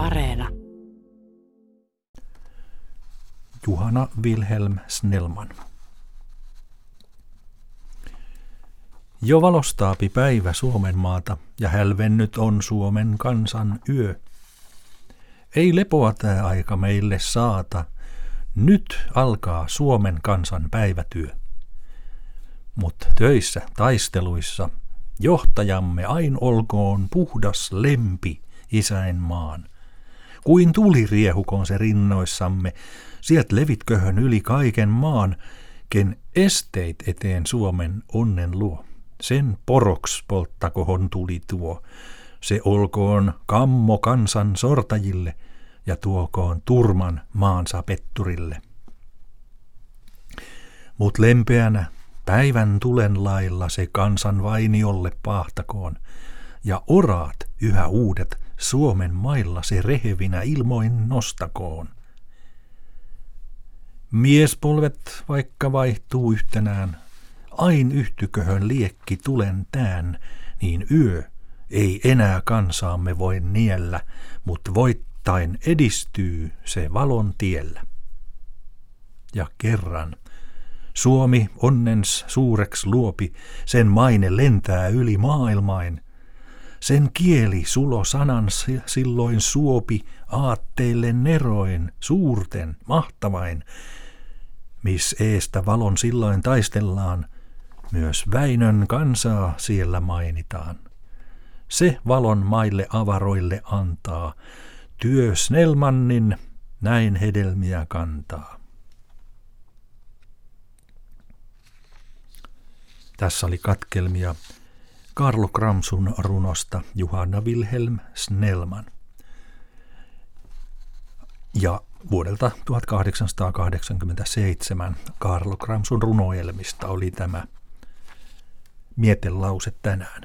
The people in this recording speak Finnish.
Areena. Juhana Wilhelm Snellman. Jo valostaapi päivä Suomen maata ja hälvennyt on Suomen kansan yö. Ei lepoa tää aika meille saata, nyt alkaa Suomen kansan päivätyö. Mut töissä, taisteluissa, johtajamme ain olkoon puhdas lempi maan. Kuin tuli riehukon se rinnoissamme, sieltä levitköhön yli kaiken maan, ken esteit eteen Suomen onnen luo. Sen poroks polttakohon tuli tuo, se olkoon kammo kansan sortajille ja tuokoon turman maansa petturille. Mut lempeänä päivän tulen lailla se kansan vainiolle pahtakoon, ja oraat yhä uudet Suomen mailla se rehevinä ilmoin nostakoon. Miespolvet vaikka vaihtuu yhtenään, ain yhtyköhön liekki tulen tään, niin yö ei enää kansaamme voi niellä, mutta voittain edistyy se valon tiellä. Ja kerran Suomi onnens suureks luopi, sen maine lentää yli maailmain – sen kieli sulo sanan silloin suopi aatteille neroin, suurten, mahtavain. Miss eestä valon silloin taistellaan, myös Väinön kansaa siellä mainitaan. Se valon maille avaroille antaa, työ Snellmannin näin hedelmiä kantaa. Tässä oli katkelmia Karlo Kramsun runosta Johanna Wilhelm Snellman. Ja vuodelta 1887 Karlo Kramsun runoelmista oli tämä mietelause tänään.